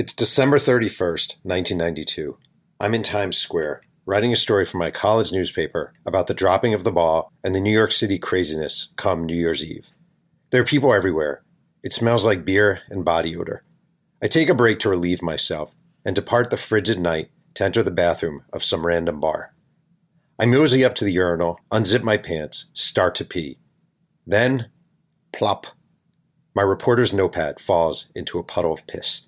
It's December 31st, 1992. I'm in Times Square, writing a story for my college newspaper about the dropping of the ball and the New York City craziness come New Year's Eve. There are people everywhere. It smells like beer and body odor. I take a break to relieve myself and depart the frigid night to enter the bathroom of some random bar. I mosey up to the urinal, unzip my pants, start to pee. Then, plop, my reporter's notepad falls into a puddle of piss.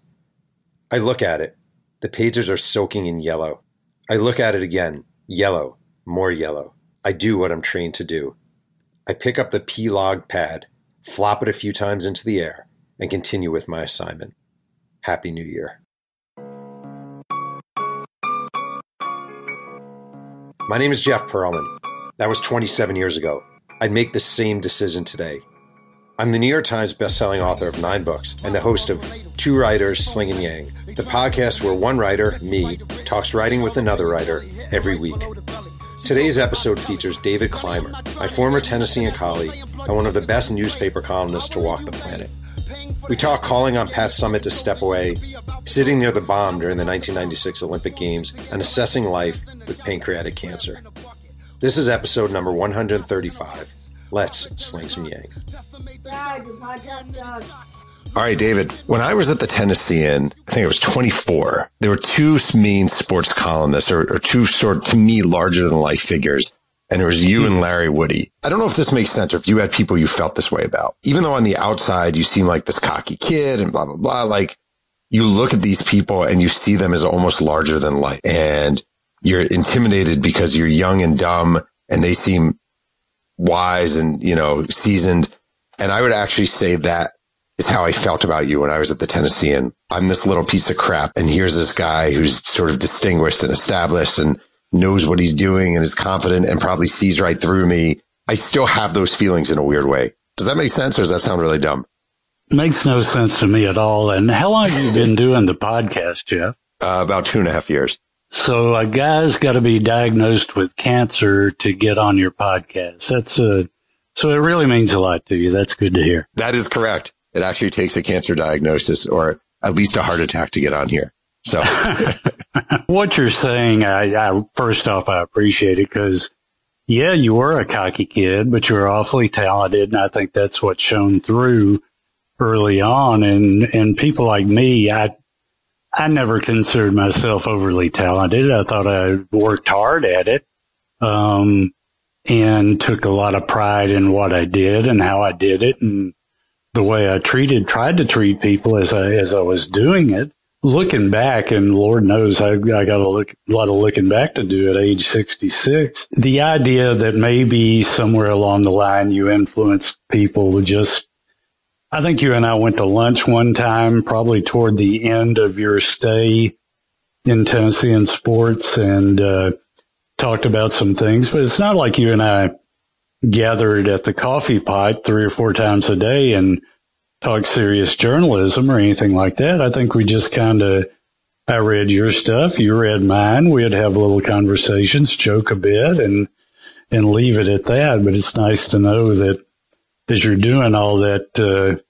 I look at it. The pages are soaking in yellow. I look at it again. Yellow. More yellow. I do what I'm trained to do. I pick up the P log pad, flop it a few times into the air, and continue with my assignment. Happy New Year. My name is Jeff Pearlman. That was 27 years ago. I'd make the same decision today. I'm the New York Times bestselling author of nine books and the host of Two Writers Slinging Yang, the podcast where one writer, me, talks writing with another writer every week. Today's episode features David Climer, my former Tennessean colleague and one of the best newspaper columnists to walk the planet. We talk calling on Pat Summitt to step away, sitting near the bomb during the 1996 Olympic Games, and assessing life with pancreatic cancer. This is episode number 135. Let's sling some yang. All right, David. When I was at the Tennessean, I think it was 24, there were two main sports columnists or, or two sort to me larger than life figures. And it was you and Larry Woody. I don't know if this makes sense or if you had people you felt this way about. Even though on the outside you seem like this cocky kid and blah, blah, blah. Like you look at these people and you see them as almost larger than life and you're intimidated because you're young and dumb and they seem wise and, you know, seasoned. And I would actually say that is how I felt about you when I was at the Tennessean. I'm this little piece of crap. And here's this guy who's sort of distinguished and established and knows what he's doing and is confident and probably sees right through me. I still have those feelings in a weird way. Does that make sense or does that sound really dumb? Makes no sense to me at all. And how long have you been doing the podcast, Jeff? Uh, about two and a half years. So a guy's got to be diagnosed with cancer to get on your podcast. That's a, so it really means a lot to you. That's good to hear. That is correct. It actually takes a cancer diagnosis or at least a heart attack to get on here. So what you're saying, I, I, first off, I appreciate it because yeah, you were a cocky kid, but you were awfully talented. And I think that's what shone through early on. And, and people like me, I, I never considered myself overly talented. I thought I worked hard at it. Um, and took a lot of pride in what I did and how I did it and the way I treated, tried to treat people as I, as I was doing it. Looking back, and Lord knows I, I got a, look, a lot of looking back to do at age 66. The idea that maybe somewhere along the line you influenced people just I think you and I went to lunch one time, probably toward the end of your stay in Tennessean sports and uh, talked about some things. But it's not like you and I gathered at the coffee pot three or four times a day and talked serious journalism or anything like that. I think we just kind of, I read your stuff, you read mine. We'd have little conversations, joke a bit and, and leave it at that. But it's nice to know that as you're doing all that, uh,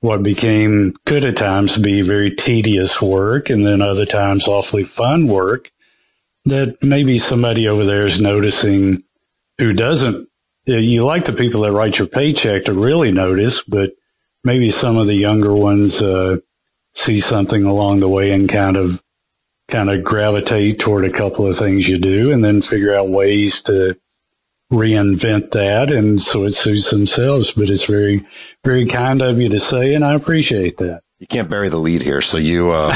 what became could at times be very tedious work and then other times awfully fun work that maybe somebody over there is noticing who doesn't. You like the people that write your paycheck to really notice, but maybe some of the younger ones uh, see something along the way and kind of kind of gravitate toward a couple of things you do and then figure out ways to reinvent that. And so it suits themselves, but it's very, very kind of you to say, and I appreciate that. You can't bury the lead here. So you, um,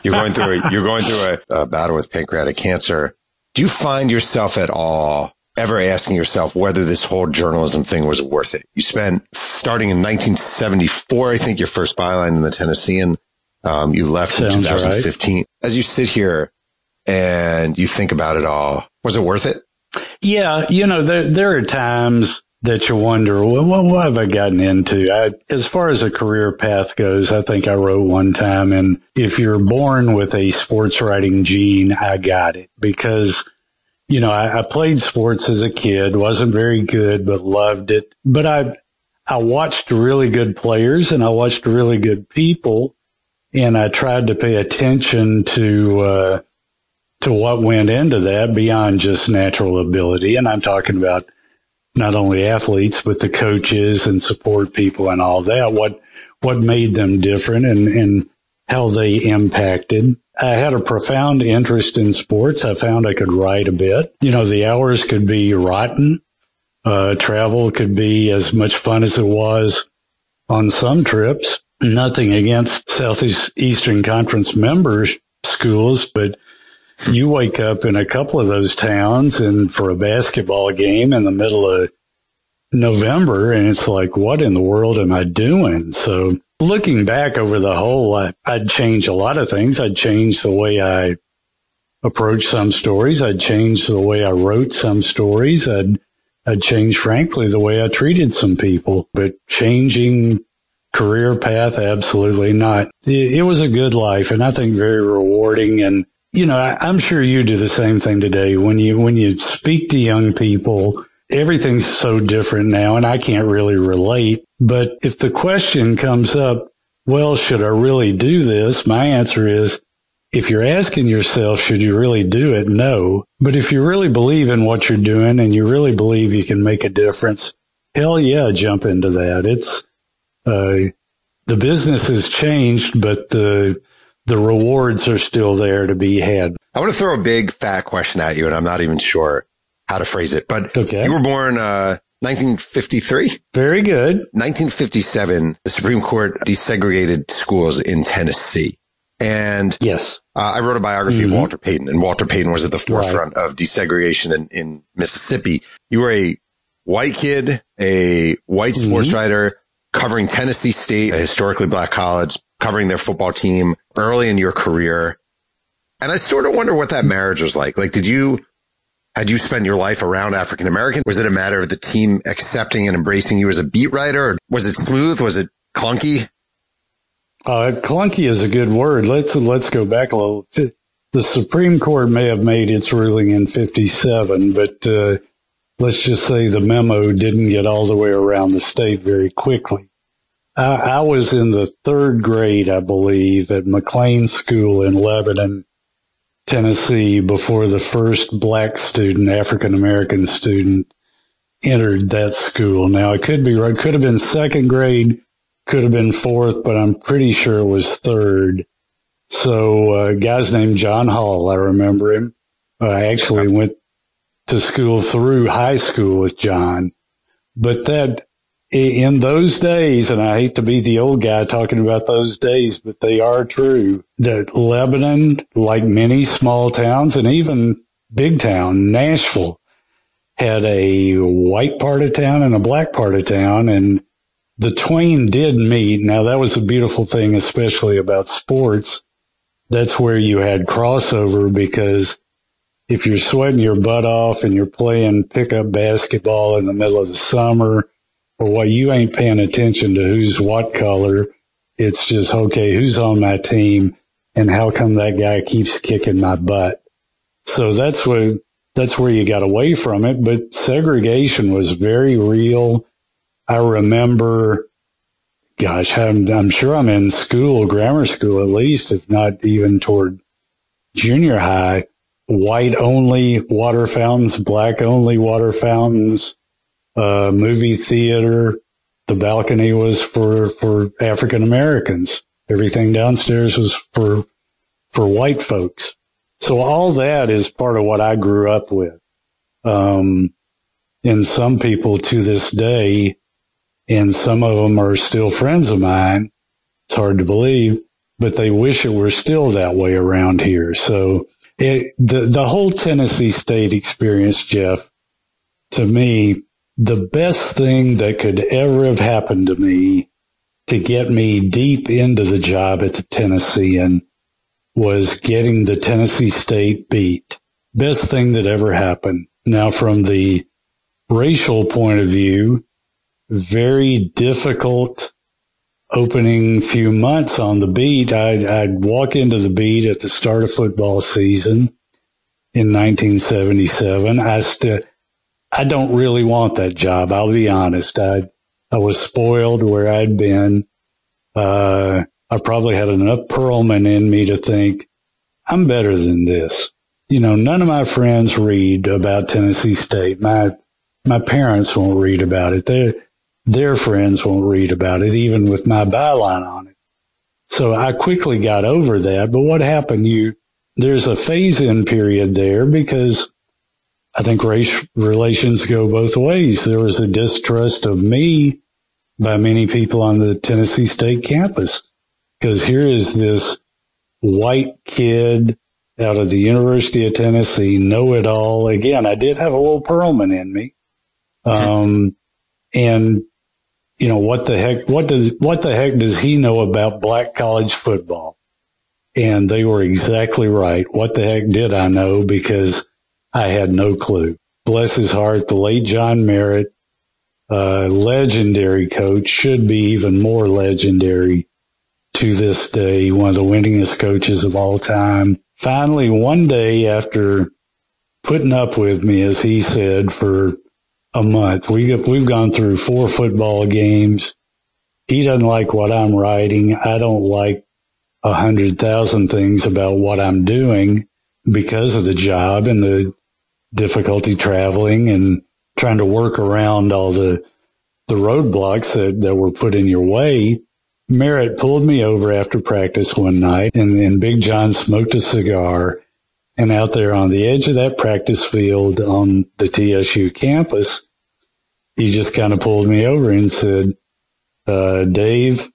you're going through a, you're going through a, a battle with pancreatic cancer. Do you find yourself at all ever asking yourself whether this whole journalism thing was worth it? You spent starting in 1974, I think your first byline in the Tennessean. Um, you left Sounds in 2015. Right. As you sit here and you think about it all, was it worth it? Yeah, you know, there there are times that you wonder, well, what, have I gotten into? I, as far as a career path goes, I think I wrote one time, and if you're born with a sports writing gene, I got it because, you know, I, I played sports as a kid, wasn't very good, but loved it. But I, I watched really good players and I watched really good people and I tried to pay attention to, uh, to what went into that beyond just natural ability. And I'm talking about not only athletes, but the coaches and support people and all that. What, what made them different and, and how they impacted. I had a profound interest in sports. I found I could write a bit. You know, the hours could be rotten. Uh, travel could be as much fun as it was on some trips. Nothing against Southeast Eastern Conference members schools, but you wake up in a couple of those towns and for a basketball game in the middle of November and it's like, what in the world am I doing? So looking back over the whole, I, I'd change a lot of things. I'd change the way I approach some stories. I'd change the way I wrote some stories. I'd, I'd change, frankly, the way I treated some people, but changing career path, absolutely not. It, it was a good life and I think very rewarding. And, you know, I, I'm sure you do the same thing today when you, when you speak to young people, everything's so different now and I can't really relate. But if the question comes up, well, should I really do this? My answer is, if you're asking yourself, should you really do it? No. But if you really believe in what you're doing and you really believe you can make a difference, hell yeah, jump into that. It's, uh, the business has changed, but the, the rewards are still there to be had. I want to throw a big fat question at you and I'm not even sure how to phrase it, but okay. you were born, uh, 1953. Very good. 1957, the Supreme Court desegregated schools in Tennessee. And yes, uh, I wrote a biography mm-hmm. of Walter Payton and Walter Payton was at the forefront right. of desegregation in, in, Mississippi. You were a white kid, a white mm-hmm. sports writer covering Tennessee State, a historically black college, covering their football team early in your career. And I sort of wonder what that marriage was like. Like, did you had you spent your life around African American? Was it a matter of the team accepting and embracing you as a beat writer? Or was it smooth? Was it clunky? Uh, clunky is a good word. Let's let's go back a little. The Supreme Court may have made its ruling in '57, but uh, let's just say the memo didn't get all the way around the state very quickly. I, I was in the third grade, I believe, at McLean School in Lebanon, Tennessee before the first black student, African American student, entered that school. Now it could be right, could have been second grade, could have been fourth, but I'm pretty sure it was third. So uh, a guy's named John Hall, I remember him. Uh, I actually went to school through high school with John, but that in those days, and I hate to be the old guy talking about those days, but they are true, that Lebanon, like many small towns and even big town, Nashville, had a white part of town and a black part of town. And the twain did meet. Now that was a beautiful thing, especially about sports. That's where you had crossover because if you're sweating your butt off and you're playing pickup basketball in the middle of the summer, or what you ain't paying attention to who's what color. It's just, okay, who's on my team and how come that guy keeps kicking my butt? So that's where, that's where you got away from it. But segregation was very real. I remember, gosh, I'm, I'm sure I'm in school, grammar school at least, if not even toward junior high, white only water fountains, black only water fountains uh, movie theater. The balcony was for, for African Americans. Everything downstairs was for, for white folks. So all that is part of what I grew up with. Um, and some people to this day, and some of them are still friends of mine. It's hard to believe, but they wish it were still that way around here. So it, the, the whole Tennessee state experience, Jeff, to me the best thing that could ever have happened to me to get me deep into the job at the Tennessean was getting the Tennessee State beat. Best thing that ever happened. Now, from the racial point of view, very difficult opening few months on the beat. I'd, I'd walk into the beat at the start of football season in 1977. I still, I don't really want that job. I'll be honest. I, I was spoiled where I'd been. Uh, I probably had enough Pearlman in me to think I'm better than this. You know, none of my friends read about Tennessee State. My my parents won't read about it. Their their friends won't read about it, even with my byline on it. So I quickly got over that. But what happened? You there's a phase in period there because I think race relations go both ways. There was a distrust of me by many people on the Tennessee State campus because here is this white kid out of the University of Tennessee, know it all. Again, I did have a little Pearlman in me. Um, and you know, what the heck, what does, what the heck does he know about black college football? And they were exactly right. What the heck did I know? Because I had no clue. Bless his heart, the late John Merritt, uh, legendary coach, should be even more legendary to this day, one of the winningest coaches of all time. Finally, one day after putting up with me, as he said, for a month, we we've gone through four football games. He doesn't like what I'm writing. I don't like a hundred thousand things about what I'm doing because of the job and the difficulty traveling and trying to work around all the the roadblocks that, that were put in your way. Merritt pulled me over after practice one night and, and Big John smoked a cigar. And out there on the edge of that practice field on the TSU campus, he just kind of pulled me over and said, uh, Dave,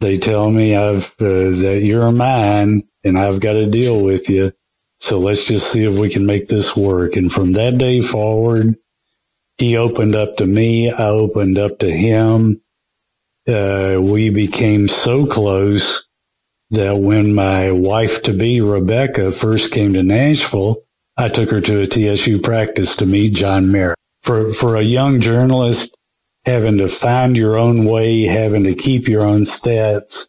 they tell me I've, uh, that you're a mine and I've got to deal with you. So let's just see if we can make this work. And from that day forward, he opened up to me. I opened up to him uh, we became so close that when my wife to be, Rebecca, first came to Nashville, I took her to a TSU practice to meet John Merritt. For, for a young journalist, having to find your own way, having to keep your own stats,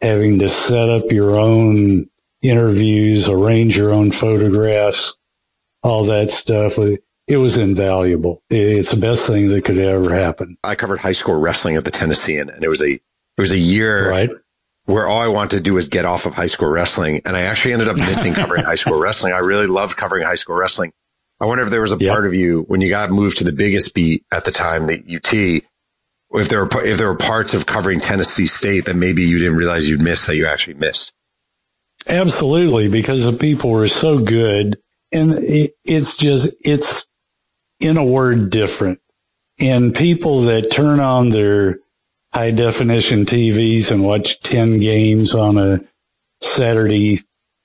having to set up your own interviews, arrange your own photographs, all that stuff it was invaluable. It's the best thing that could ever happen. I covered high school wrestling at the Tennessean and it was a, it was a year right. where all I wanted to do was get off of high school wrestling. And I actually ended up missing covering high school wrestling. I really loved covering high school wrestling. I wonder if there was a yep. part of you when you got moved to the biggest beat at the time, the UT, if there were, if there were parts of covering Tennessee State that maybe you didn't realize you'd miss that you actually missed. Absolutely. Because the people were so good. And it's just, it's, in a word, different. And people that turn on their high definition TVs and watch 10 games on a Saturday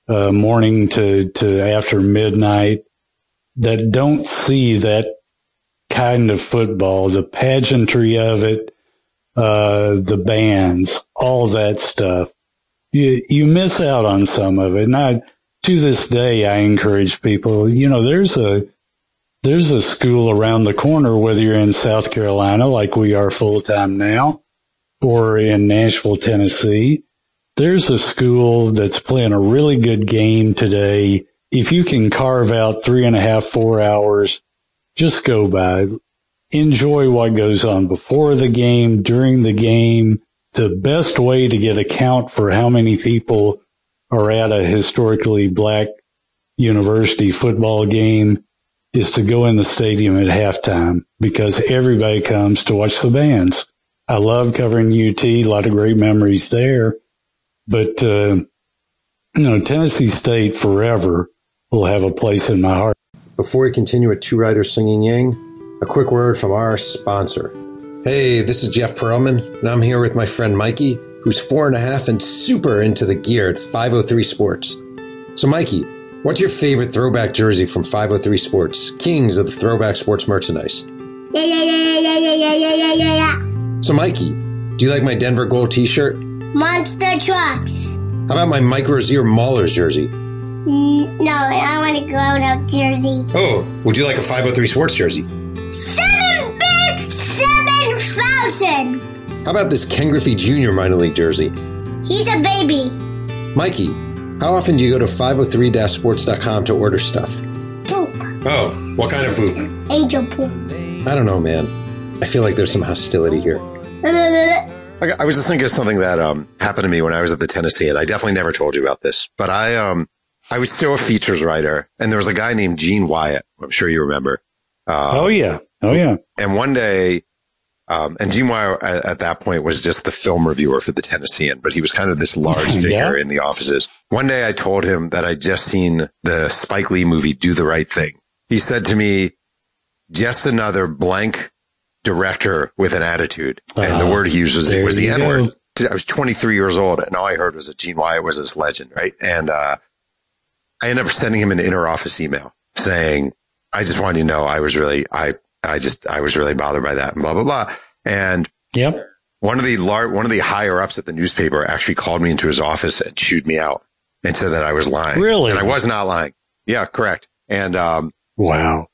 uh, morning to, to after midnight that don't see that kind of football, the pageantry of it, uh, the bands, all that stuff. You, you miss out on some of it. And I, to this day, I encourage people, you know, there's a, there's a school around the corner, whether you're in South Carolina, like we are full time now, or in Nashville, Tennessee. There's a school that's playing a really good game today. If you can carve out three and a half, four hours, just go by. Enjoy what goes on before the game, during the game. The best way to get a count for how many people are at a historically black university football game is to go in the stadium at halftime because everybody comes to watch the bands. I love covering UT, a lot of great memories there. But, uh, you know, Tennessee State forever will have a place in my heart. Before we continue with Two Writers Slinging Yang, a quick word from our sponsor. Hey, this is Jeff Pearlman, and I'm here with my friend Mikey, who's four and a half and super into the gear at 503 Sports. So, Mikey, What's your favorite throwback jersey from 503 Sports, kings of the throwback sports merchandise? Yeah, yeah, yeah, yeah, yeah, yeah, yeah, yeah, yeah, yeah. So, Mikey, do you like my Denver Gold t shirt? Monster Trucks. How about my Mike Rozier Maulers jersey? No, I want a grown up jersey. Oh, would you like a 503 Sports jersey? How about this Ken Griffey Jr. minor league jersey? He's a baby. Mikey, how often do you go to 503-sports.com to order stuff? Poop. Oh, what kind of poop? Angel poop. I don't know, man. I feel like there's some hostility here. I, I was just thinking of something that um, happened to me when I was at the Tennessee, and I definitely never told you about this, but I um I was still a features writer, and there was a guy named Gene Wyatt. I'm sure you remember. Uh, oh yeah, oh yeah. And one day, um, and Gene Wyatt at, at, that point was just the film reviewer for the Tennessean, but he was kind of this large figure yeah. in the offices. One day, I told him that I'd just seen the Spike Lee movie "Do the Right Thing." He said to me, "Just another blank director with an attitude. Uh, and the uh-huh. word he used was, was the N word. I was 23 years old and all I heard was that Gene Wyatt was this legend, right? And, uh, I ended up sending him an inter office email saying, I just wanted you to know I was really, I, I just, I was really bothered by that and blah, blah, blah. And yep. one of the large, one of the higher ups at the newspaper actually called me into his office and chewed me out and said that I was lying. Really? And I was not lying. Yeah, correct. And, um, wow.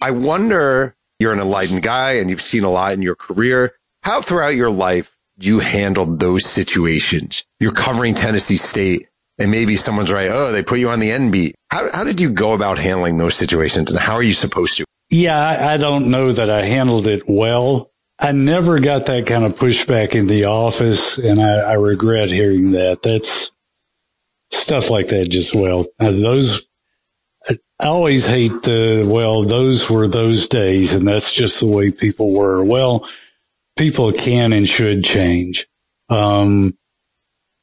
I wonder you're an enlightened guy and you've seen a lot in your career. How throughout your life you handled those situations? You're covering Tennessee State and maybe someone's right. Oh, they put you on the N beat. How, how did you go about handling those situations and how are you supposed to? Yeah, I, I don't know that I handled it well. I never got that kind of pushback in the office and I, I regret hearing that. That's stuff like that just well, uh, those I always hate the, well, those were those days and that's just the way people were. Well, people can and should change. Um,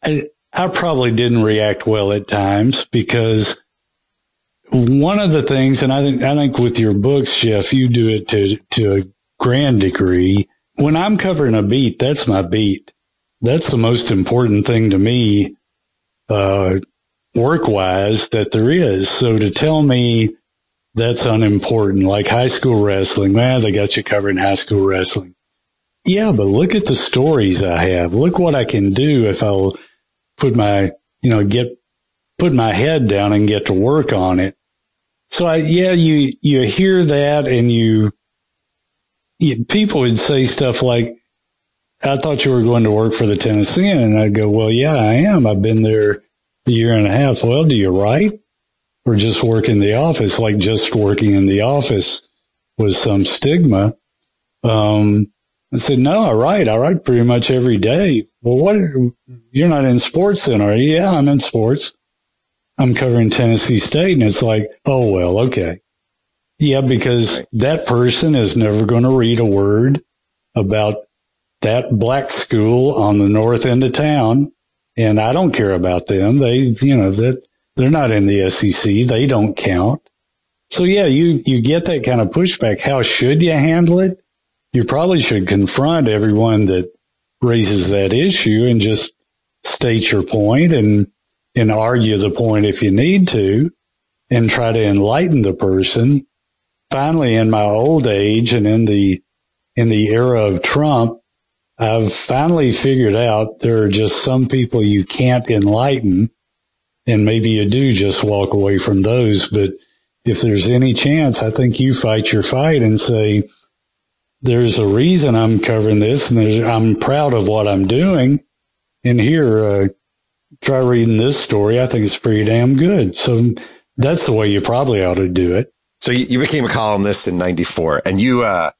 I, I probably didn't react well at times because one of the things, and I think, I think with your books, Jeff, you do it to, to a grand degree. When I'm covering a beat, that's my beat. That's the most important thing to me. Uh, work wise that there is. So to tell me that's unimportant, like high school wrestling, man, they got you covered in high school wrestling. Yeah, but look at the stories I have. Look what I can do if I'll put my, you know, get, put my head down and get to work on it. So I, yeah, you, you hear that and you, you, people would say stuff like, I thought you were going to work for the Tennessean. And I'd go, well, yeah, I am. I've been there a year and a half. Well, do you write or just work in the office? Like just working in the office was some stigma. Um, I said, no, I write. I write pretty much every day. Well, what, you're not in sports then, are you? Yeah, I'm in sports. I'm covering Tennessee State. And it's like, oh, well, okay. Yeah, because that person is never going to read a word about that black school on the north end of town and I don't care about them. They, you know, that they're not in the SEC. They don't count. So yeah, you, you get that kind of pushback. How should you handle it? You probably should confront everyone that raises that issue and just state your point and, and argue the point if you need to and try to enlighten the person. Finally, in my old age and in the, in the era of Trump, I've finally figured out there are just some people you can't enlighten and maybe you do just walk away from those. But if there's any chance, I think you fight your fight and say, there's a reason I'm covering this and I'm proud of what I'm doing. And here, uh, try reading this story. I think it's pretty damn good. So that's the way you probably ought to do it. So you, became a columnist in 94 and you, uh,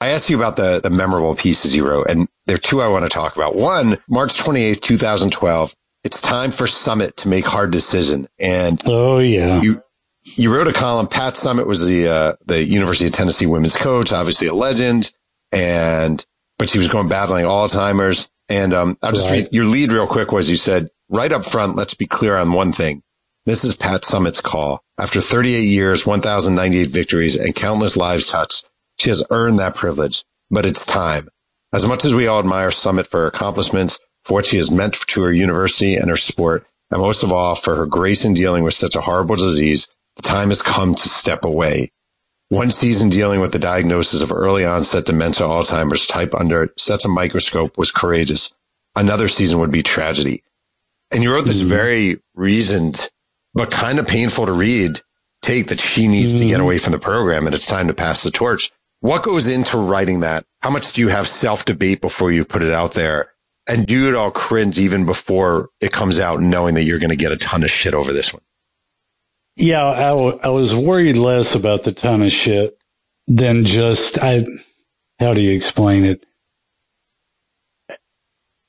I asked you about the, the memorable pieces you wrote, and there are two I want to talk about. One, March 28th, 2012. It's time for Summitt to make hard decision. And oh yeah, you you wrote a column. Pat Summitt was the uh, the University of Tennessee women's coach, obviously a legend, and but she was going battling Alzheimer's. And um, I'll just right. read your lead real quick. Was you said right up front? Let's be clear on one thing. This is Pat Summitt's call. After 38 years, 1,098 victories, and countless lives touched, she has earned that privilege, but it's time. As much as we all admire Summitt for her accomplishments, for what she has meant to her university and her sport, and most of all for her grace in dealing with such a horrible disease, the time has come to step away. One season dealing with the diagnosis of early onset dementia Alzheimer's type under such a microscope was courageous. Another season would be tragedy. And you wrote this mm-hmm. very reasoned, but kind of painful to read take that she needs mm-hmm. to get mm-hmm. away from the program and it's time to pass the torch. What goes into writing that? How much do you have self debate before you put it out there? And do it all cringe even before it comes out, knowing that you're going to get a ton of shit over this one? Yeah, I, w- I was worried less about the ton of shit than just, I, how do you explain it?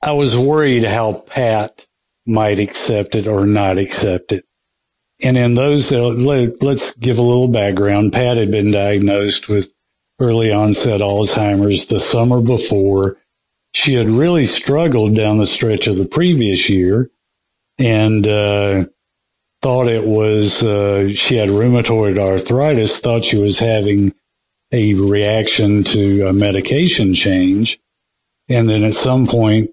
I was worried how Pat might accept it or not accept it. And in those, uh, let, let's give a little background. Pat had been diagnosed with early onset Alzheimer's the summer before. She had really struggled down the stretch of the previous year and uh, thought it was, uh, she had rheumatoid arthritis, thought she was having a reaction to a medication change. And then at some point,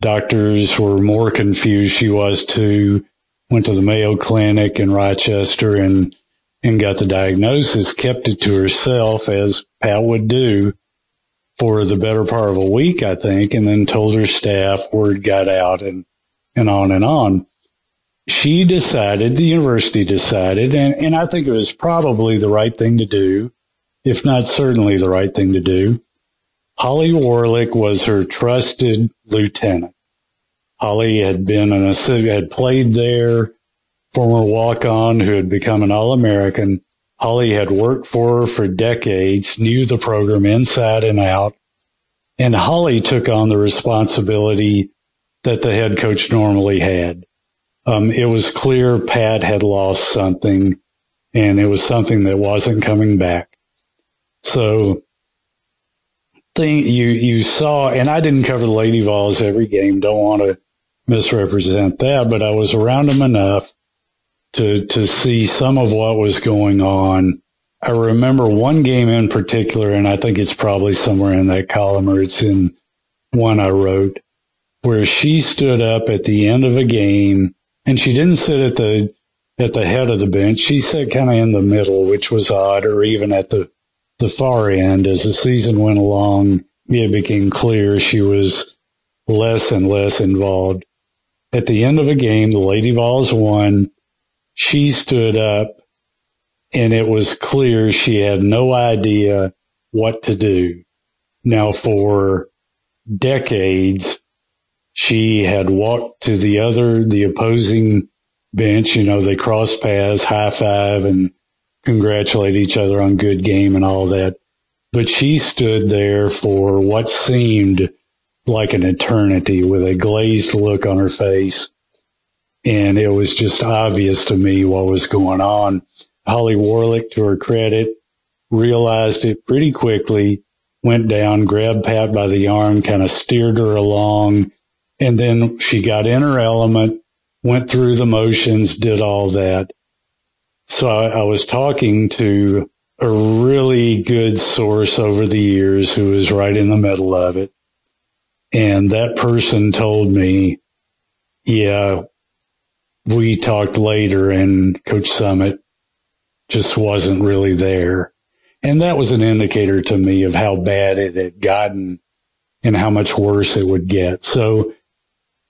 doctors were more confused. She was too, went to the Mayo Clinic in Rochester and, and got the diagnosis, kept it to herself as Pat would do for the better part of a week, I think, and then told her staff word got out and, and on and on. She decided, the university decided, and, and I think it was probably the right thing to do, if not certainly the right thing to do. Holly Warlick was her trusted lieutenant. Holly had been an had played there, former walk on who had become an All American. Holly had worked for her for decades, knew the program inside and out. And Holly took on the responsibility that the head coach normally had. Um, it was clear Pat had lost something and it was something that wasn't coming back. So thing you, you saw, and I didn't cover the Lady Vols every game. Don't want to misrepresent that, but I was around them enough to to see some of what was going on. I remember one game in particular, and I think it's probably somewhere in that column or it's in one I wrote, where she stood up at the end of a game and she didn't sit at the at the head of the bench. She sat kind of in the middle, which was odd, or even at the the far end. As the season went along, it became clear she was less and less involved. At the end of a game, the Lady Vols won. She stood up and it was clear she had no idea what to do. Now for decades, she had walked to the other, the opposing bench. You know, they cross paths, high five and congratulate each other on good game and all that. But she stood there for what seemed like an eternity with a glazed look on her face. And it was just obvious to me what was going on. Holly Warlick, to her credit, realized it pretty quickly, went down, grabbed Pat by the arm, kind of steered her along. And then she got in her element, went through the motions, did all that. So I, I was talking to a really good source over the years who was right in the middle of it. And that person told me, yeah, we talked later and Coach Summitt just wasn't really there. And that was an indicator to me of how bad it had gotten and how much worse it would get. So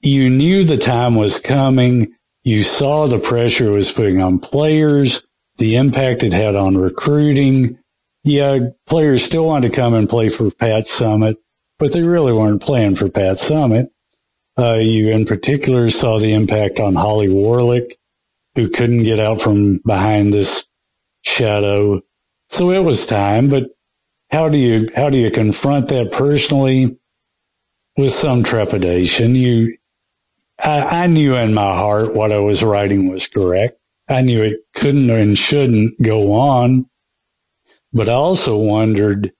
you knew the time was coming. You saw the pressure it was putting on players, the impact it had on recruiting. Yeah, players still wanted to come and play for Pat Summitt, but they really weren't playing for Pat Summitt. Uh, you in particular saw the impact on Holly Warlick, who couldn't get out from behind this shadow. So it was time, but how do you, how do you confront that personally? With some trepidation, you, I, I knew in my heart what I was writing was correct. I knew it couldn't and shouldn't go on, but I also wondered,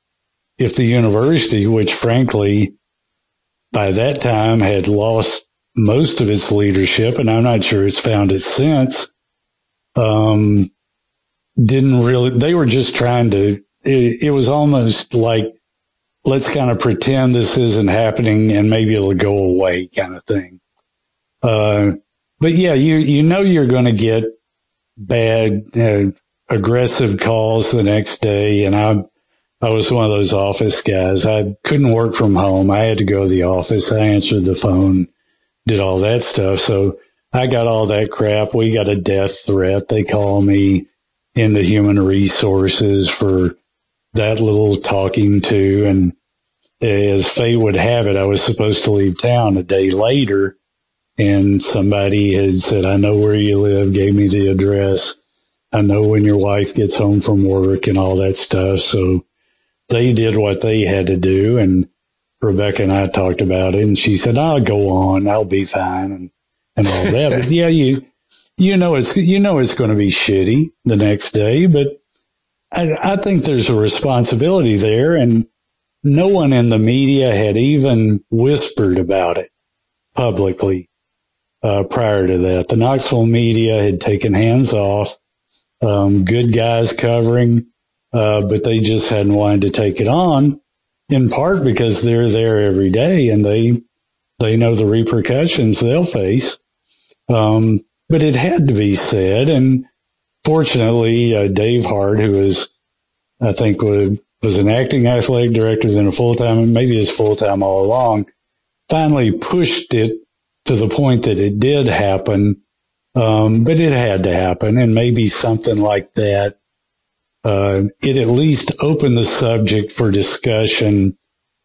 if the university, which frankly, by that time had lost most of its leadership, and I'm not sure it's found it since, um, didn't really, they were just trying to, it, it was almost like, let's kind of pretend this isn't happening and maybe it'll go away kind of thing. Uh, but yeah, you, you know, you're going to get bad, uh, aggressive calls the next day. And I, I was one of those office guys. I couldn't work from home. I had to go to the office. I answered the phone, did all that stuff. So I got all that crap. We got a death threat. They call me into human resources for that little talking to. And as fate would have it, I was supposed to leave town a day later and somebody had said, I know where you live, gave me the address. I know when your wife gets home from work and all that stuff. So they did what they had to do. And Rebecca and I talked about it, and she said, "I'll go on. I'll be fine," and and all that. but yeah, you you know it's you know it's going to be shitty the next day, but I, I think there's a responsibility there, and no one in the media had even whispered about it publicly uh, prior to that. The Knoxville media had taken hands off. Um, good guys covering, uh, but they just hadn't wanted to take it on. In part because they're there every day and they they know the repercussions they'll face. Um, but it had to be said, and fortunately, uh, Dave Hart, who was, I think, was, an acting athletic director, then a full time, maybe his full time all along, finally pushed it to the point that it did happen. Um, but it had to happen, and maybe something like that. Uh, it at least opened the subject for discussion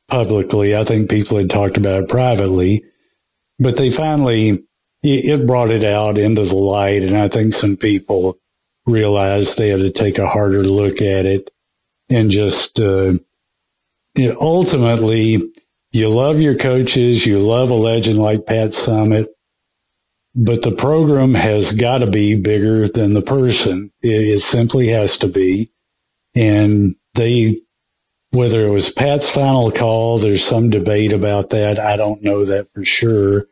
publicly. I think people had talked about it privately, but they finally it brought it out into the light, and I think some people realized they had to take a harder look at it and just uh, know, ultimately you love your coaches, you love a legend like Pat Summitt, but the program has got to be bigger than the person. It, it simply has to be. And they, whether it was Pat's final call, there's some debate about that. I don't know that for sure.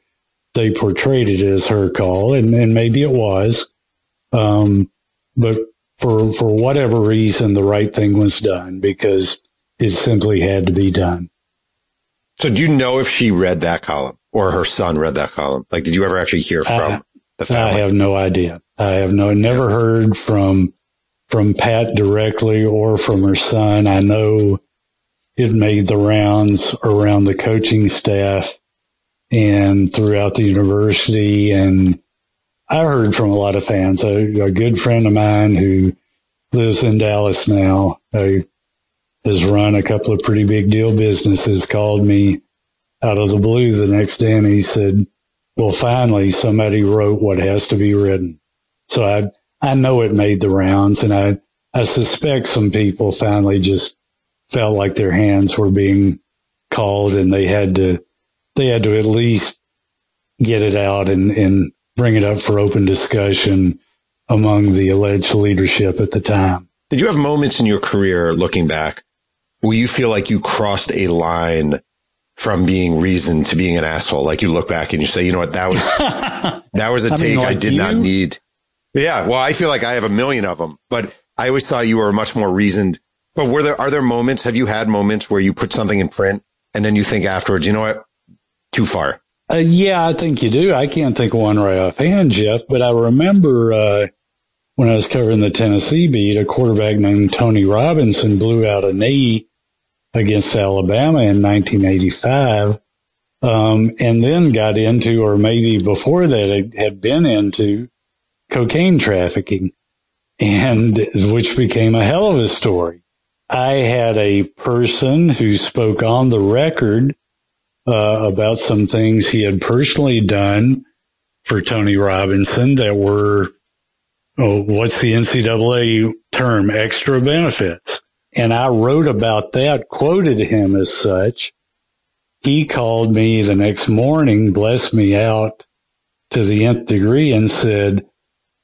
They portrayed it as her call, and, and maybe it was. Um, but for for whatever reason, the right thing was done because it simply had to be done. So do you know if she read that column or her son read that column? Like, did you ever actually hear from I, the family? I have no idea. I have no, never heard from, from Pat directly or from her son. I know it made the rounds around the coaching staff and throughout the university. And I heard from a lot of fans. A, a good friend of mine who lives in Dallas now, a has run a couple of pretty big deal businesses, called me out of the blue the next day and he said, well, finally somebody wrote what has to be written. So I, I know it made the rounds and I, I suspect some people finally just felt like their hands were being called and they had to, they had to at least get it out and, and bring it up for open discussion among the alleged leadership at the time. Did you have moments in your career looking back where you feel like you crossed a line from being reason to being an asshole? Like you look back and you say, you know what, that was, that was a I take mean, like I did you? not need. Yeah. Well, I feel like I have a million of them, but I always thought you were much more reasoned. But were there, are there moments, have you had moments where you put something in print and then you think afterwards, you know what, too far? Uh, yeah, I think you do. I can't think of one right offhand, Jeff, but I remember, uh, when I was covering the Tennessee beat, a quarterback named Tony Robinson blew out a knee against Alabama in 1985. Um, and then got into, or maybe before that had been into cocaine trafficking and which became a hell of a story. I had a person who spoke on the record uh, about some things he had personally done for Tony Robinson that were, oh, what's the NCAA term? Extra benefits. And I wrote about that, quoted him as such. He called me the next morning, blessed me out to the nth degree and said,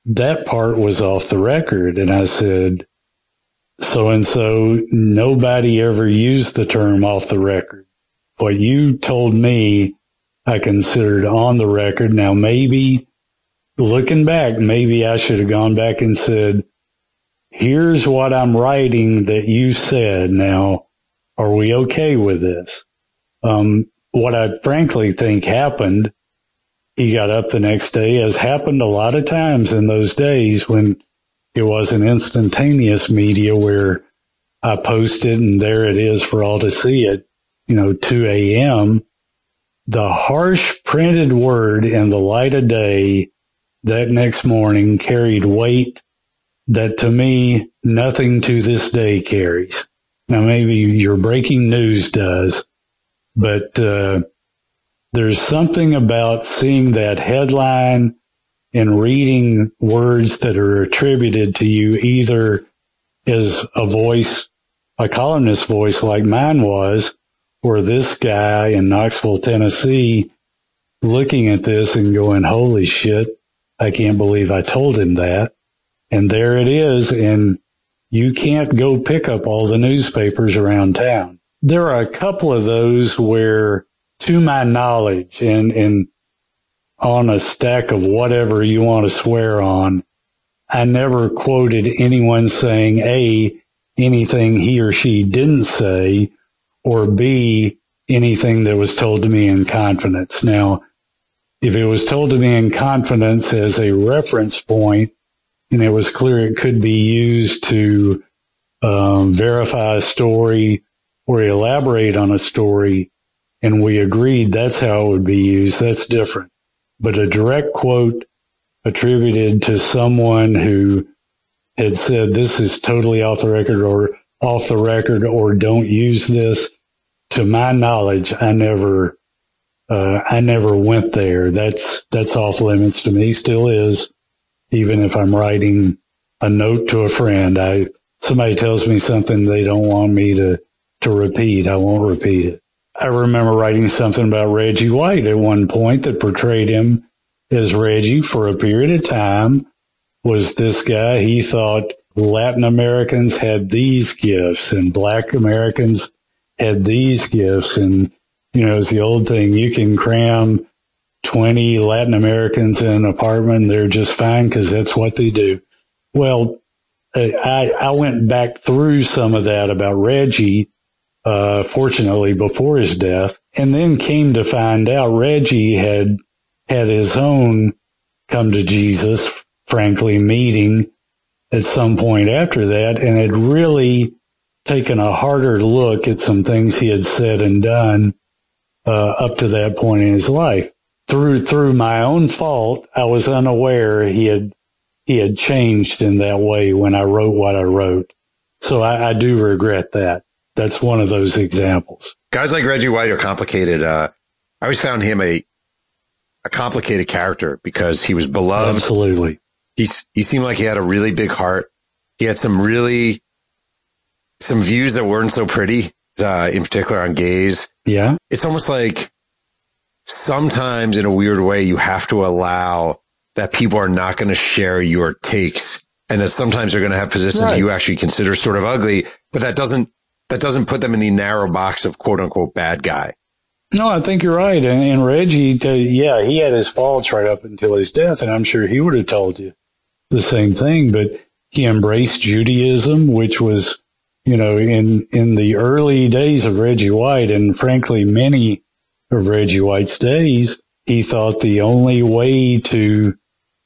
that part was off the record. And I said, so and so, nobody ever used the term off the record. What you told me, I considered on the record. Now, maybe looking back, maybe I should have gone back and said, here's what I'm writing that you said. Now, are we okay with this? Um, what I frankly think happened, he got up the next day, as happened a lot of times in those days when it was an instantaneous media where I posted and there it is for all to see it, you know, 2 a.m. The harsh printed word in the light of day that next morning carried weight that to me, nothing to this day carries. Now, maybe your breaking news does, but uh, there's something about seeing that headline and reading words that are attributed to you either as a voice, a columnist voice like mine was, or this guy in Knoxville, Tennessee, looking at this and going, holy shit, I can't believe I told him that. And there it is. And you can't go pick up all the newspapers around town. There are a couple of those where, to my knowledge, and, and on a stack of whatever you want to swear on, I never quoted anyone saying A, anything he or she didn't say, or B, anything that was told to me in confidence. Now, if it was told to me in confidence as a reference point, and it was clear it could be used to um, verify a story or elaborate on a story, and we agreed that's how it would be used, that's different. But a direct quote attributed to someone who had said this is totally off the record or off the record or don't use this. To my knowledge, I never, uh, I never went there. That's, that's off limits to me, still is. Even if I'm writing a note to a friend, I, somebody tells me something they don't want me to, to repeat. I won't repeat it. I remember writing something about Reggie White at one point that portrayed him as Reggie for a period of time was this guy. He thought Latin Americans had these gifts and black Americans had these gifts. And, you know, it's the old thing. You can cram 20 Latin Americans in an apartment. They're just fine because that's what they do. Well, I, I went back through some of that about Reggie, uh, fortunately before his death and then came to find out Reggie had had his own come to Jesus frankly, meeting at some point after that and had really taken a harder look at some things he had said and done uh, up to that point in his life. Through through my own fault, I was unaware he had he had changed in that way when I wrote what I wrote. So I, I do regret that. That's one of those examples. Guys like Reggie White are complicated. Uh, I always found him a a complicated character because he was beloved. Absolutely he, he seemed like he had a really big heart. He had some really, some views that weren't so pretty, uh, in particular on gays. Yeah. It's almost like sometimes in a weird way, you have to allow that people are not going to share your takes and that sometimes they're going to have positions right. you actually consider sort of ugly, but that doesn't, that doesn't put them in the narrow box of quote unquote bad guy. No, I think you're right. And, and Reggie, yeah, he had his faults right up until his death, and I'm sure he would have told you the same thing, but he embraced Judaism, which was, you know, in, in the early days of Reggie White and frankly, many of Reggie White's days, he thought the only way to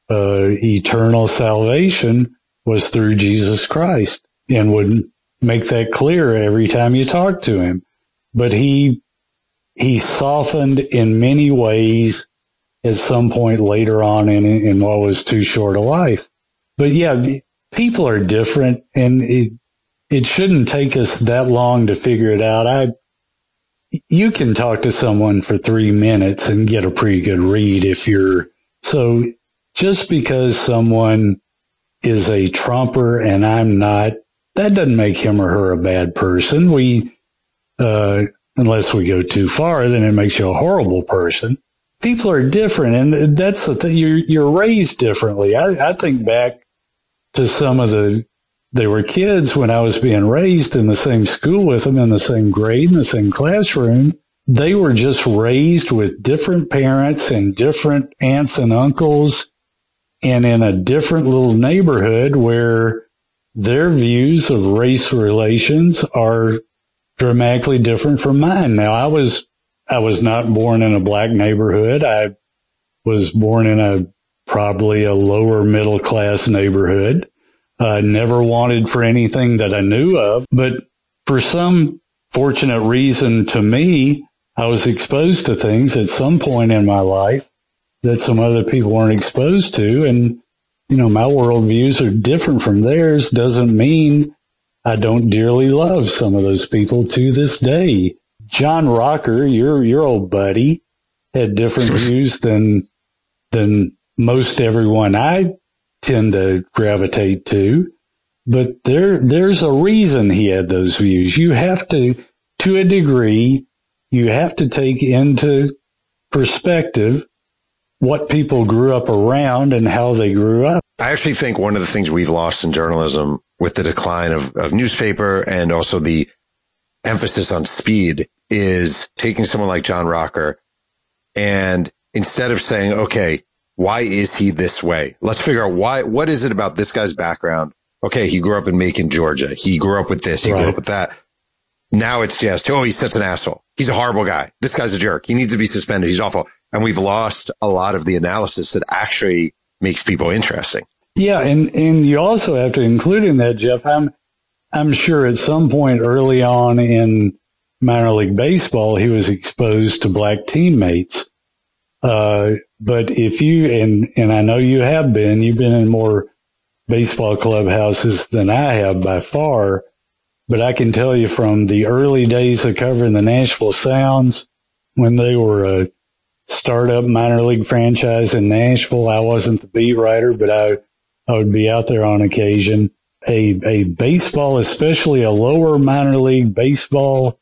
uh, eternal salvation was through Jesus Christ and would make that clear every time you talk to him. But he, he softened in many ways at some point later on in, in what was too short a life. But yeah, people are different and it, it shouldn't take us that long to figure it out. I, you can talk to someone for three minutes and get a pretty good read if you're, so just because someone is a Trumper and I'm not, that doesn't make him or her a bad person. We, uh, unless we go too far, then it makes you a horrible person. People are different, and that's the thing. You're you're raised differently. I, I think back to some of the they were kids when I was being raised in the same school with them in the same grade in the same classroom. They were just raised with different parents and different aunts and uncles and in a different little neighborhood where their views of race relations are dramatically different from mine. Now I was, I was not born in a black neighborhood. I was born in a probably a lower middle class neighborhood. I never wanted for anything that I knew of, but for some fortunate reason to me, I was exposed to things at some point in my life that some other people weren't exposed to. And, you know, my worldviews are different from theirs doesn't mean I don't dearly love some of those people to this day. John Rocker, your, your old buddy had different views than, than most everyone I tend to gravitate to. But there, there's a reason he had those views. You have to, to a degree, you have to take into perspective what people grew up around and how they grew up. I actually think one of the things we've lost in journalism with the decline of, of newspaper and also the emphasis on speed is taking someone like John Rocker and instead of saying, okay, why is he this way? Let's figure out why, what is it about this guy's background? Okay. He grew up in Macon, Georgia. He grew up with this. He right. grew up with that. Now it's just, oh, he's such an asshole. He's a horrible guy. This guy's a jerk. He needs to be suspended. He's awful. And we've lost a lot of the analysis that actually makes people interesting. Yeah. And, and you also have to include in that, Jeff, I'm, I'm sure at some point early on in minor league baseball, he was exposed to black teammates. Uh, but if you, and, and I know you have been, you've been in more baseball clubhouses than I have by far. But I can tell you from the early days of covering the Nashville Sounds when they were a startup minor league franchise in Nashville, I wasn't the beat writer, but I, I would be out there on occasion. A, a baseball, especially a lower minor league baseball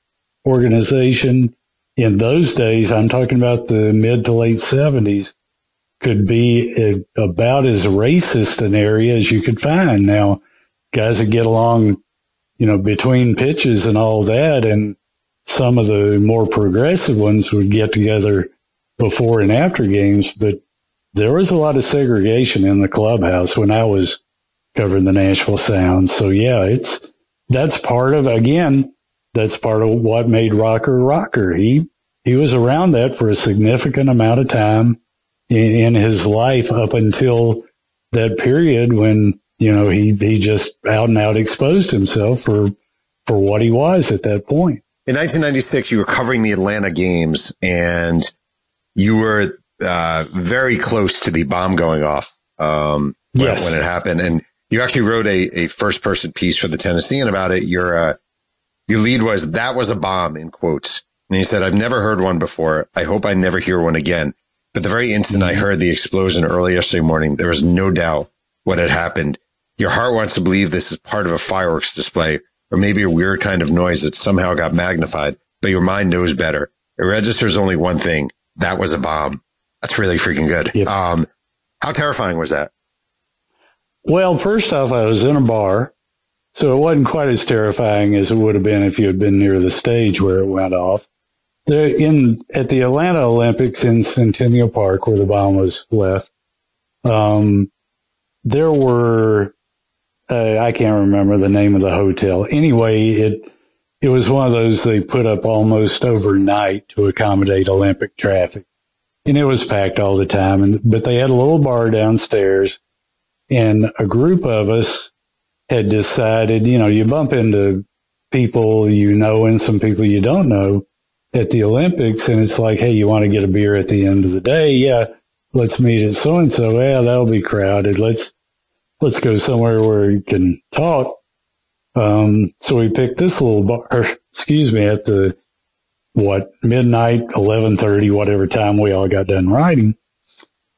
organization in those days, I'm talking about the mid to late seventies, could be a, about as racist an area as you could find. Now, guys that get along you know, between pitches and all that. And some of the more progressive ones would get together before and after games, but there was a lot of segregation in the clubhouse when I was covering the Nashville Sounds. So yeah, it's, that's part of, again, that's part of what made Rocker Rocker. He, he was around that for a significant amount of time in, in his life up until that period when you know, he, he just out and out exposed himself for, for what he was at that point. In 1996, you were covering the Atlanta games and you were, uh, very close to the bomb going off, um, when, yes. when it happened. And you actually wrote a, a first person piece for the Tennessean about it. Your, uh, your lead was that was a bomb in quotes. And he said, I've never heard one before. I hope I never hear one again. But the very instant I mm-hmm. heard the explosion early yesterday morning, there was no doubt what had happened. Your heart wants to believe this is part of a fireworks display or maybe a weird kind of noise that somehow got magnified, but your mind knows better. It registers only one thing. That was a bomb. That's really freaking good. Yep. Um, how terrifying was that? Well, first off, I was in a bar, so it wasn't quite as terrifying as it would have been if you had been near the stage where it went off. There, in at the Atlanta Olympics in Centennial Park, where the bomb was left, um, there were uh, I can't remember the name of the hotel. Anyway, it it was one of those they put up almost overnight to accommodate Olympic traffic, and it was packed all the time. And but they had a little bar downstairs, and a group of us had decided, you know, you bump into people you know and some people you don't know at the Olympics, and it's like, hey, you want to get a beer at the end of the day? Yeah, let's meet at so and so. Yeah, that'll be crowded. Let's let's go somewhere where you can talk. Um, so we picked this little bar, excuse me, at the, what, midnight, 1130, whatever time we all got done riding.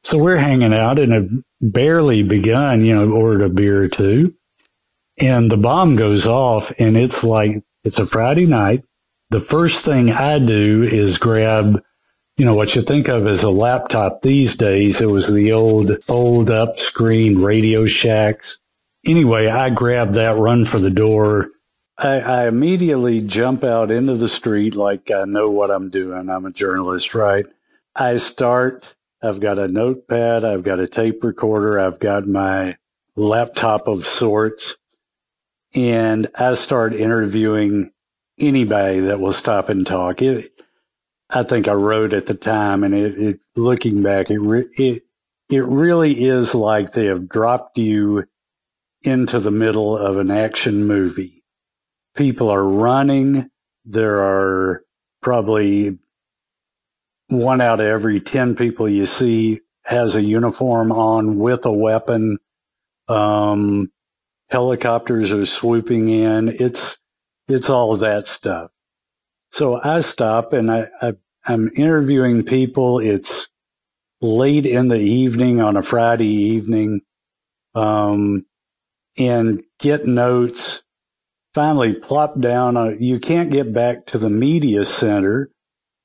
So we're hanging out and it barely begun, you know, ordered a beer or two and the bomb goes off and it's like, it's a Friday night. The first thing I do is grab you know, what you think of as a laptop these days. It was the old fold up screen Radio Shacks. Anyway, I grab that, run for the door. I, I immediately jump out into the street like I know what I'm doing. I'm a journalist, right? I start, I've got a notepad, I've got a tape recorder, I've got my laptop of sorts, and I start interviewing anybody that will stop and talk. It, I think I wrote at the time, and it, it looking back, it re, it it really is like they have dropped you into the middle of an action movie. People are running. There are probably one out of every 10 people you see has a uniform on with a weapon. Um, helicopters are swooping in. It's, it's all of that stuff. So I stop and I, I I'm interviewing people. It's late in the evening on a Friday evening, um, and get notes. Finally, plop down. you can't get back to the media center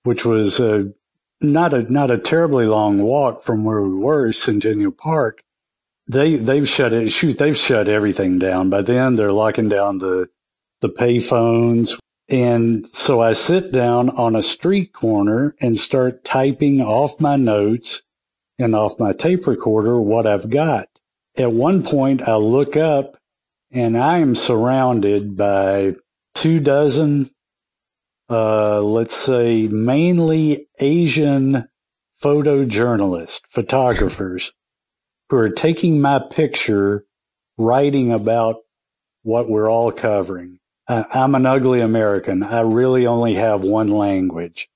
which was uh, not a not a terribly long walk from where we were, Centennial Park. They they've shut it. Shoot, they've shut everything down. By then, they're locking down the the pay phones. And so I sit down on a street corner and start typing off my notes and off my tape recorder what I've got. At one point, I look up and I am surrounded by two dozen, uh, let's say mainly Asian photojournalists, photographers who are taking my picture, writing about what we're all covering. I, I'm an ugly American. I really only have one language.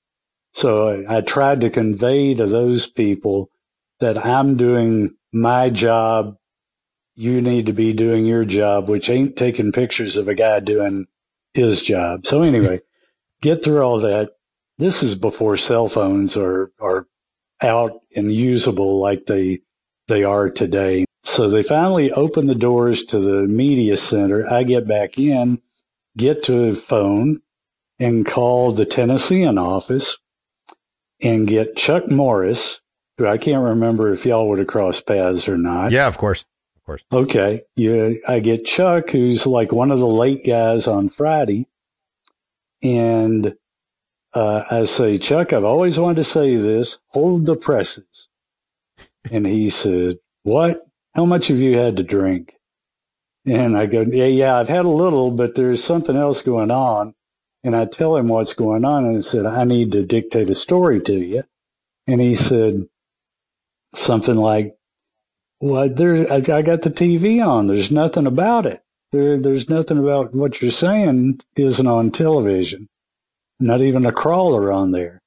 So I tried to convey to those people that I'm doing my job you need to be doing your job, which ain't taking pictures of a guy doing his job. So anyway, get through all that. This is before cell phones are, are out and usable like they, they are today. So they finally open the doors to the media center. I get back in, get to a phone and call the Tennessean office and get Chuck Morris, who I can't remember if y'all would have crossed paths or not. Yeah, of course Of course. Okay. Yeah. I get Chuck, who's like one of the late guys on Friday. And uh, I say, Chuck, I've always wanted to say this hold the presses. And he said, What? How much have you had to drink? And I go, Yeah, yeah, I've had a little, but there's something else going on. And I tell him what's going on. And I said, I need to dictate a story to you. And he said something like, well, there, I, I got the TV on. There's nothing about it. There, there's nothing about what you're saying isn't on television. Not even a crawler on there.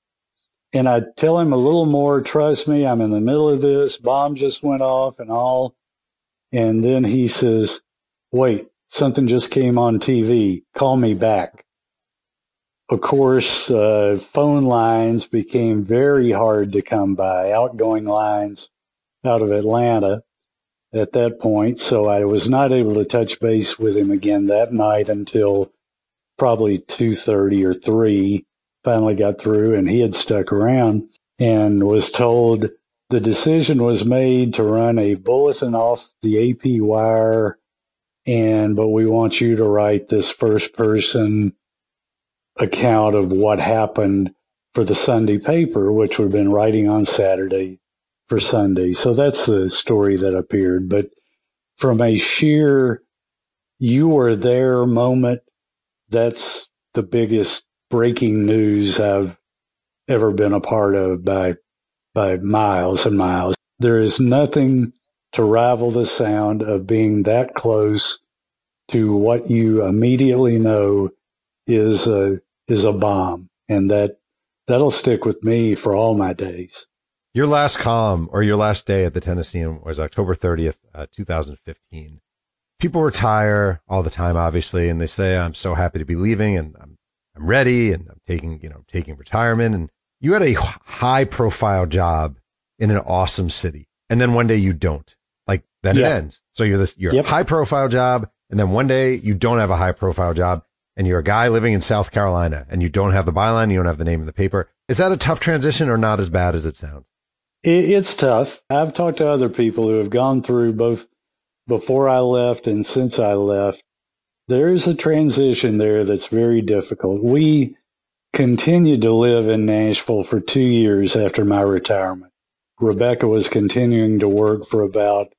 And I tell him a little more, trust me, I'm in the middle of this. Bomb just went off and all. And then he says, wait, something just came on TV. Call me back. Of course, uh, phone lines became very hard to come by, outgoing lines out of Atlanta at that point. So I was not able to touch base with him again that night until probably 2.30 or 3 finally got through and he had stuck around and was told the decision was made to run a bulletin off the AP wire and but we want you to write this first person account of what happened for the Sunday paper, which we've been writing on Saturday for Sunday. So that's the story that appeared. But from a sheer you were there moment, that's the biggest breaking news I've ever been a part of by by miles and miles. There is nothing to rival the sound of being that close to what you immediately know is a is a bomb and that that'll stick with me for all my days. Your last column or your last day at the Tennessean was October 30th, uh, 2015. People retire all the time, obviously, and they say, I'm so happy to be leaving and I'm, I'm ready and I'm taking, you know, taking retirement. And you had a high profile job in an awesome city. And then one day you don't like then yeah. it ends. So you're this, you're yep. a high profile job. And then one day you don't have a high profile job and you're a guy living in South Carolina and you don't have the byline. You don't have the name of the paper. Is that a tough transition or not as bad as it sounds? it's tough. I've talked to other people who have gone through both before I left and since I left. There's a transition there that's very difficult. We continued to live in Nashville for two years after my retirement. Rebecca was continuing to work for about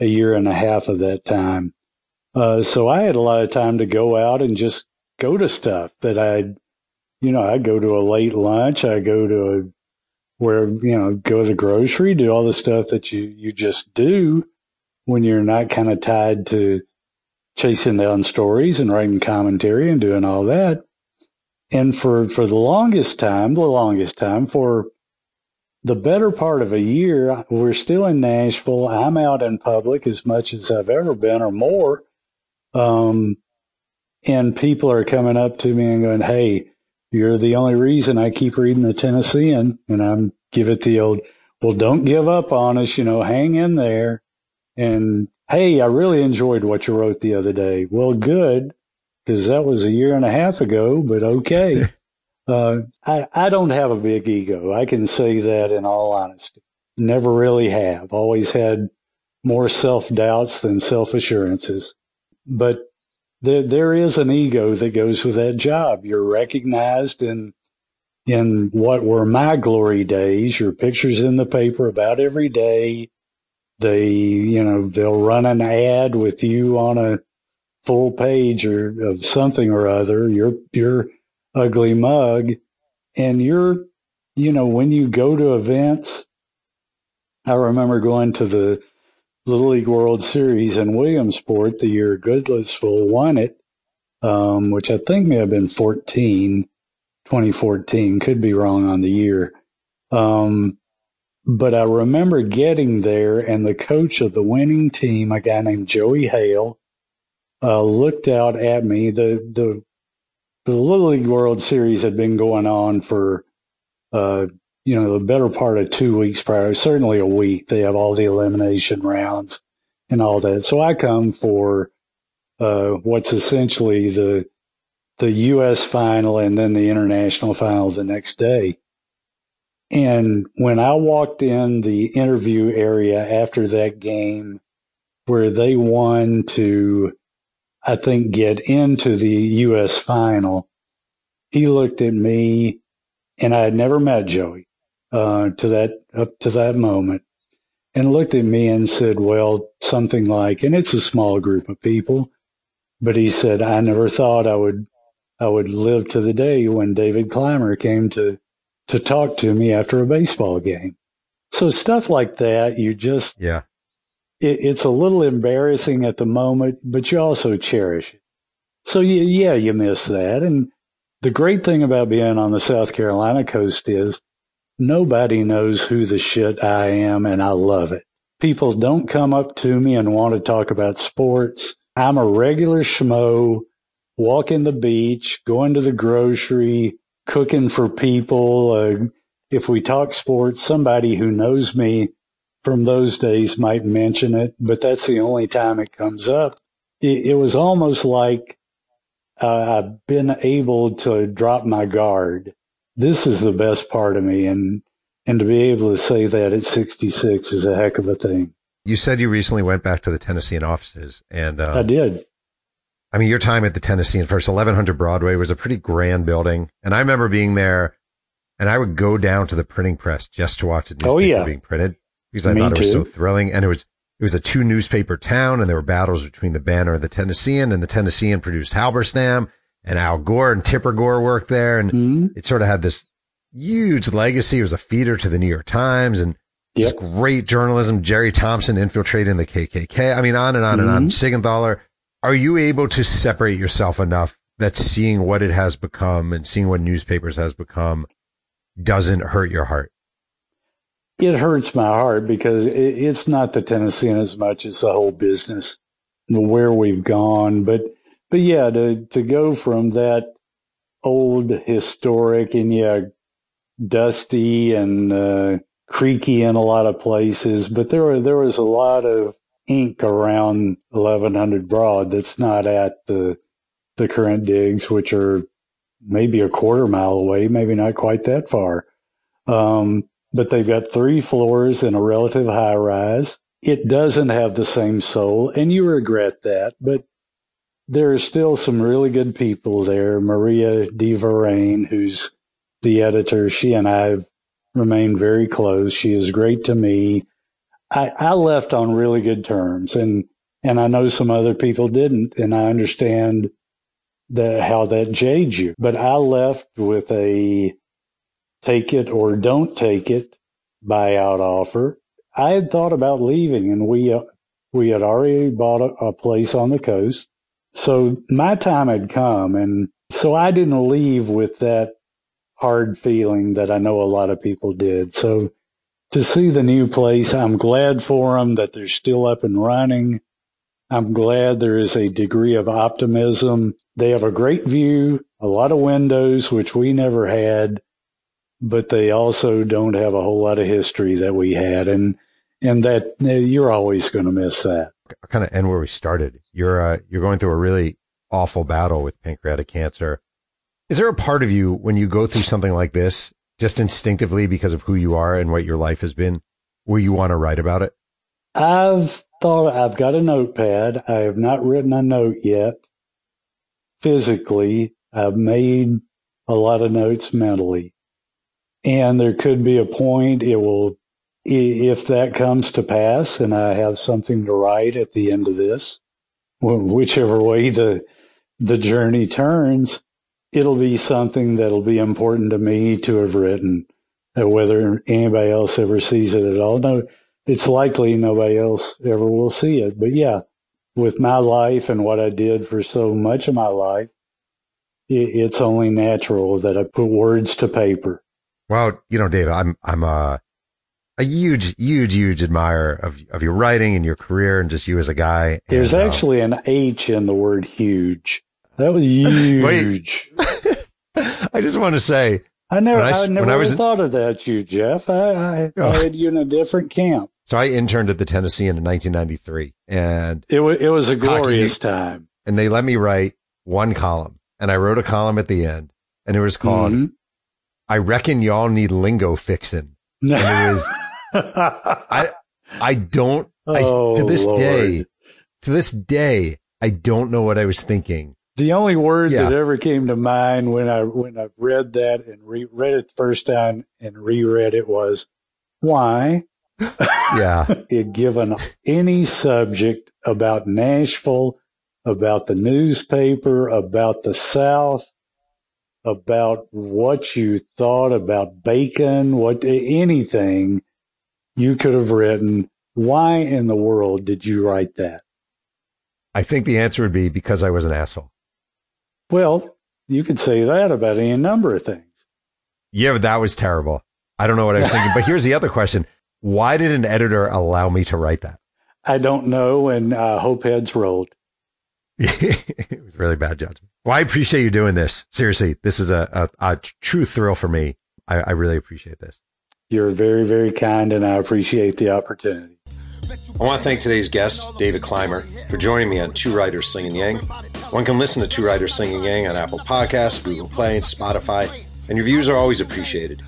a year and a half of that time. Uh, so I had a lot of time to go out and just go to stuff that I'd, you know, I'd go to a late lunch. I go to a where, you know, go to the grocery, do all the stuff that you, you just do when you're not kind of tied to chasing down stories and writing commentary and doing all that. And for, for the longest time, the longest time for the better part of a year, we're still in Nashville. I'm out in public as much as I've ever been or more. Um, and people are coming up to me and going, Hey, you're the only reason I keep reading the Tennessean. And I'm give it the old, well, don't give up on us, you know, hang in there. And hey, I really enjoyed what you wrote the other day. Well, good, because that was a year and a half ago, but okay. Uh, I, I don't have a big ego. I can say that in all honesty. Never really have. Always had more self doubts than self assurances. But there, there is an ego that goes with that job. You're recognized in, in what were my glory days. Your pictures in the paper about every day. They, you know, they'll run an ad with you on a full page or of something or other. Your, your ugly mug. And you're, you know, when you go to events, I remember going to the Little League World Series in Williamsport the year Goodlettsville won it, um, which I think may have been 14, 2014. Could be wrong on the year. Um, but I remember getting there and the coach of the winning team, a guy named Joey Hale, uh, looked out at me. The, the, the Little League World Series had been going on for, uh, you know, the better part of two weeks prior, certainly a week. They have all the elimination rounds and all that. So I come for uh, what's essentially the the U.S. final and then the international final the next day. And when I walked in the interview area after that game, where they won to, I think, get into the U.S. final, he looked at me, and I had never met Joey uh, to that up to that moment and looked at me and said, well, something like, and it's a small group of people, but he said, I never thought I would, I would live to the day when David Climer came to, to talk to me after a baseball game. So stuff like that, you just, yeah, it, it's a little embarrassing at the moment, but you also cherish it. So yeah, yeah, you miss that. And the great thing about being on the South Carolina coast is Nobody knows who the shit I am, and I love it. People don't come up to me and want to talk about sports. I'm a regular schmo, walking the beach, going to the grocery, cooking for people. Uh, if we talk sports, somebody who knows me from those days might mention it, but that's the only time it comes up. It, it was almost like uh, I've been able to drop my guard this is the best part of me. And, and to be able to say that at 66 is a heck of a thing. You said you recently went back to the Tennessean offices and, uh, I did. I mean, your time at the Tennessean first 1100 Broadway was a pretty grand building. And I remember being there and I would go down to the printing press just to watch the newspaper oh, yeah. being printed because I Me thought it was so thrilling. And it was, it was a two newspaper town and there were battles between the Banner and the Tennessean and the Tennessean produced Halberstam and Al Gore and Tipper Gore worked there. And mm-hmm. it sort of had this huge legacy. It was a feeder to the New York Times and yep. this great journalism. Jerry Thompson infiltrating the KKK. I mean, on and on mm-hmm. and on. Mm-hmm. Are you able to separate yourself enough that seeing what it has become and seeing what newspapers has become doesn't hurt your heart? It hurts my heart because it's not the Tennessean as much as the whole business, the where we've gone. But but yeah, to to go from that old historic and yeah, dusty and uh, creaky in a lot of places, but there were there was a lot of ink around 1100 Broad that's not at the the current digs, which are maybe a quarter mile away, maybe not quite that far. Um, but they've got three floors in a relative high rise. It doesn't have the same soul, and you regret that, but there are still some really good people there. Maria De Varenne, who's the editor, she and I have remained very close. She is great to me. I, I left on really good terms and, and I know some other people didn't. And I understand that how that jades you, but I left with a take it or don't take it buyout offer. I had thought about leaving and we, uh, we had already bought a, a place on the coast so my time had come. And so I didn't leave with that hard feeling that I know a lot of people did. So to see the new place, I'm glad for them that they're still up and running. I'm glad there is a degree of optimism. They have a great view, a lot of windows, which we never had, but they also don't have a whole lot of history that we had. And, and that you're always going to miss that kind of end where we started. You're uh, you're going through a really awful battle with pancreatic cancer. Is there a part of you when you go through something like this, just instinctively because of who you are and what your life has been, where you want to write about it? I've thought I've got a notepad. I have not written a note yet physically. I've made a lot of notes mentally. And there could be a point it will, if that comes to pass and I have something to write at the end of this, whichever way the, the journey turns, it'll be something that'll be important to me to have written. Uh, whether anybody else ever sees it at all, no, it's likely nobody else ever will see it. But yeah, with my life and what I did for so much of my life, it's only natural that I put words to paper. Well, you know, Dave, I'm I'm a a huge, huge, huge admirer of of your writing and your career and just you as a guy. There's and, uh, actually um, an H in the word huge. That was huge. I just want to say, I never, I, I, never I was, thought of that, you Jeff. I, I, oh. I, had you in a different camp. So I interned at the Tennessean in 1993, and it was it was a glorious hockey, time. And they let me write one column, and I wrote a column at the end, and it was called mm-hmm. "I reckon y'all need lingo fixing." And it was I I don't oh, I, to this Lord. day to this day I don't know what I was thinking the only word yeah. that ever came to mind when I when I read that and re- read it the first time and reread it was why. Yeah. it given any subject about Nashville, about the newspaper, about the South, about what you thought about bacon, what anything you could have written. Why in the world did you write that? I think the answer would be because I was an asshole. Well, you could say that about any number of things. Yeah, but that was terrible. I don't know what I was thinking. But here's the other question. Why did an editor allow me to write that? I don't know. And uh, hope heads rolled. it was really bad judgment. Well, I appreciate you doing this. Seriously, this is a, a, a true thrill for me. I, I really appreciate this. You're very, very kind, and I appreciate the opportunity. I want to thank today's guest, David Climer, for joining me on Two Writers Slinging Yang. One can listen to Two Writers Slinging Yang on Apple Podcasts, Google Play, and Spotify, and your views are always appreciated.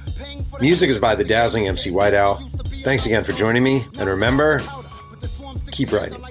Music is by the dazzling MC White Owl. Thanks again for joining me, and remember, keep writing.